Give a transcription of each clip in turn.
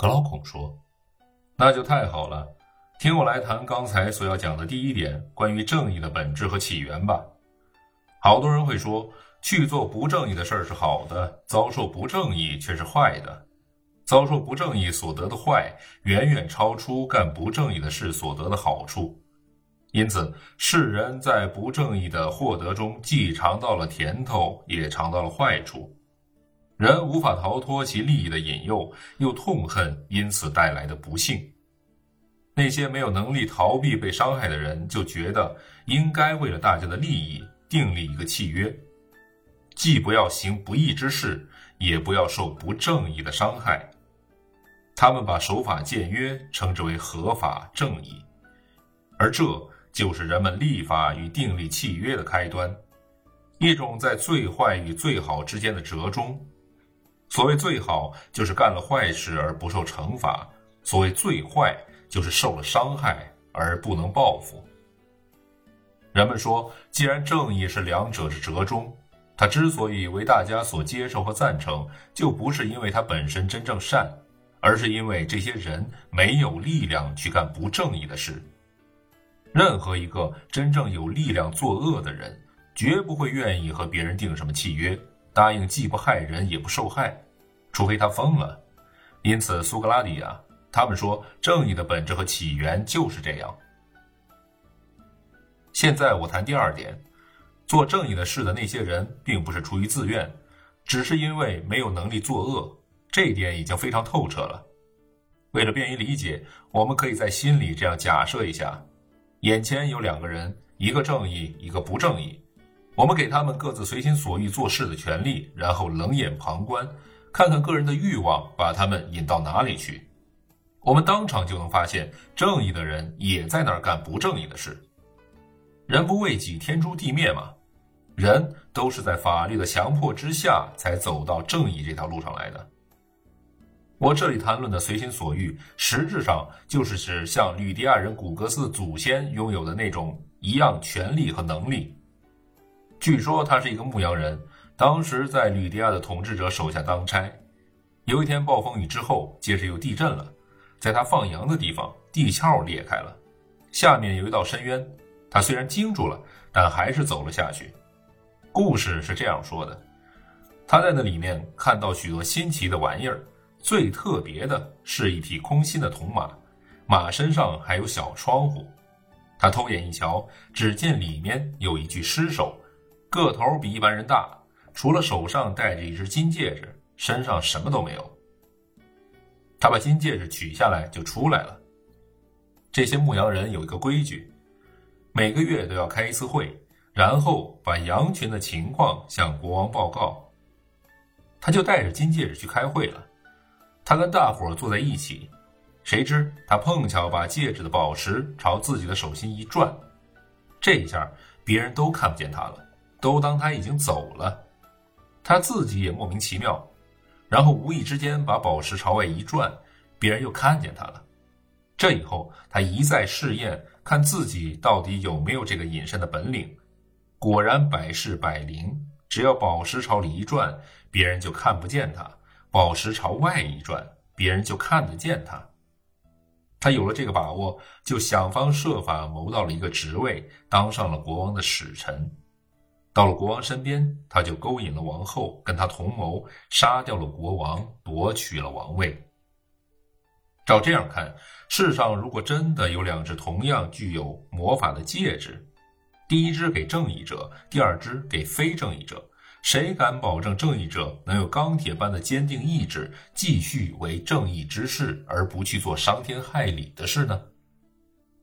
格劳孔说：“那就太好了，听我来谈刚才所要讲的第一点，关于正义的本质和起源吧。好多人会说，去做不正义的事是好的，遭受不正义却是坏的。遭受不正义所得的坏，远远超出干不正义的事所得的好处。因此，世人在不正义的获得中，既尝到了甜头，也尝到了坏处。”人无法逃脱其利益的引诱，又痛恨因此带来的不幸。那些没有能力逃避被伤害的人，就觉得应该为了大家的利益订立一个契约，既不要行不义之事，也不要受不正义的伤害。他们把守法僭约称之为合法正义，而这就是人们立法与订立契约的开端，一种在最坏与最好之间的折中。所谓最好，就是干了坏事而不受惩罚；所谓最坏，就是受了伤害而不能报复。人们说，既然正义是两者之折中，它之所以为大家所接受和赞成，就不是因为它本身真正善，而是因为这些人没有力量去干不正义的事。任何一个真正有力量作恶的人，绝不会愿意和别人订什么契约。答应既不害人也不受害，除非他疯了。因此，苏格拉底啊，他们说正义的本质和起源就是这样。现在我谈第二点，做正义的事的那些人，并不是出于自愿，只是因为没有能力作恶。这一点已经非常透彻了。为了便于理解，我们可以在心里这样假设一下：眼前有两个人，一个正义，一个不正义。我们给他们各自随心所欲做事的权利，然后冷眼旁观，看看个人的欲望把他们引到哪里去。我们当场就能发现，正义的人也在那儿干不正义的事。人不为己，天诛地灭嘛。人都是在法律的强迫之下才走到正义这条路上来的。我这里谈论的随心所欲，实质上就是指像吕迪亚人古格斯祖先拥有的那种一样权利和能力。据说他是一个牧羊人，当时在吕迪亚的统治者手下当差。有一天暴风雨之后，接着又地震了，在他放羊的地方，地壳裂开了，下面有一道深渊。他虽然惊住了，但还是走了下去。故事是这样说的：他在那里面看到许多新奇的玩意儿，最特别的是一匹空心的铜马，马身上还有小窗户。他偷眼一瞧，只见里面有一具尸首。个头比一般人大，除了手上戴着一只金戒指，身上什么都没有。他把金戒指取下来就出来了。这些牧羊人有一个规矩，每个月都要开一次会，然后把羊群的情况向国王报告。他就带着金戒指去开会了。他跟大伙坐在一起，谁知他碰巧把戒指的宝石朝自己的手心一转，这一下别人都看不见他了。都当他已经走了，他自己也莫名其妙，然后无意之间把宝石朝外一转，别人又看见他了。这以后，他一再试验，看自己到底有没有这个隐身的本领。果然百试百灵，只要宝石朝里一转，别人就看不见他；宝石朝外一转，别人就看得见他。他有了这个把握，就想方设法谋到了一个职位，当上了国王的使臣。到了国王身边，他就勾引了王后，跟他同谋，杀掉了国王，夺取了王位。照这样看，世上如果真的有两只同样具有魔法的戒指，第一只给正义者，第二只给非正义者，谁敢保证正义者能有钢铁般的坚定意志，继续为正义之事，而不去做伤天害理的事呢？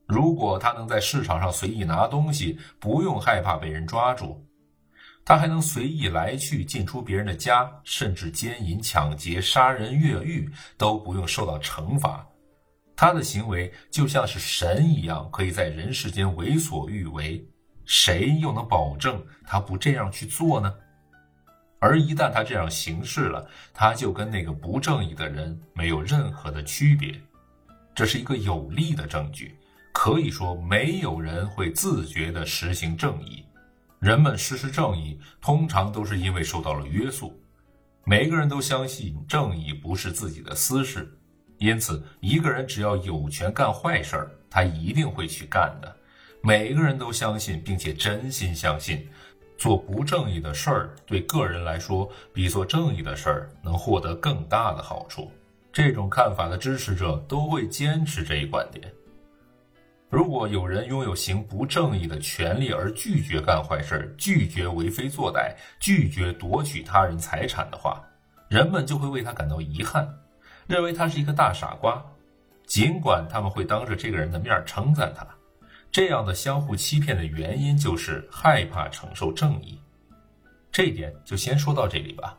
如果他能在市场上随意拿东西，不用害怕被人抓住。他还能随意来去进出别人的家，甚至奸淫、抢劫、杀人越狱都不用受到惩罚。他的行为就像是神一样，可以在人世间为所欲为。谁又能保证他不这样去做呢？而一旦他这样行事了，他就跟那个不正义的人没有任何的区别。这是一个有力的证据，可以说没有人会自觉地实行正义。人们实施正义，通常都是因为受到了约束。每个人都相信正义不是自己的私事，因此，一个人只要有权干坏事儿，他一定会去干的。每个人都相信，并且真心相信，做不正义的事儿对个人来说，比做正义的事儿能获得更大的好处。这种看法的支持者都会坚持这一观点。如果有人拥有行不正义的权利而拒绝干坏事、拒绝为非作歹、拒绝夺取他人财产的话，人们就会为他感到遗憾，认为他是一个大傻瓜。尽管他们会当着这个人的面称赞他，这样的相互欺骗的原因就是害怕承受正义。这一点就先说到这里吧。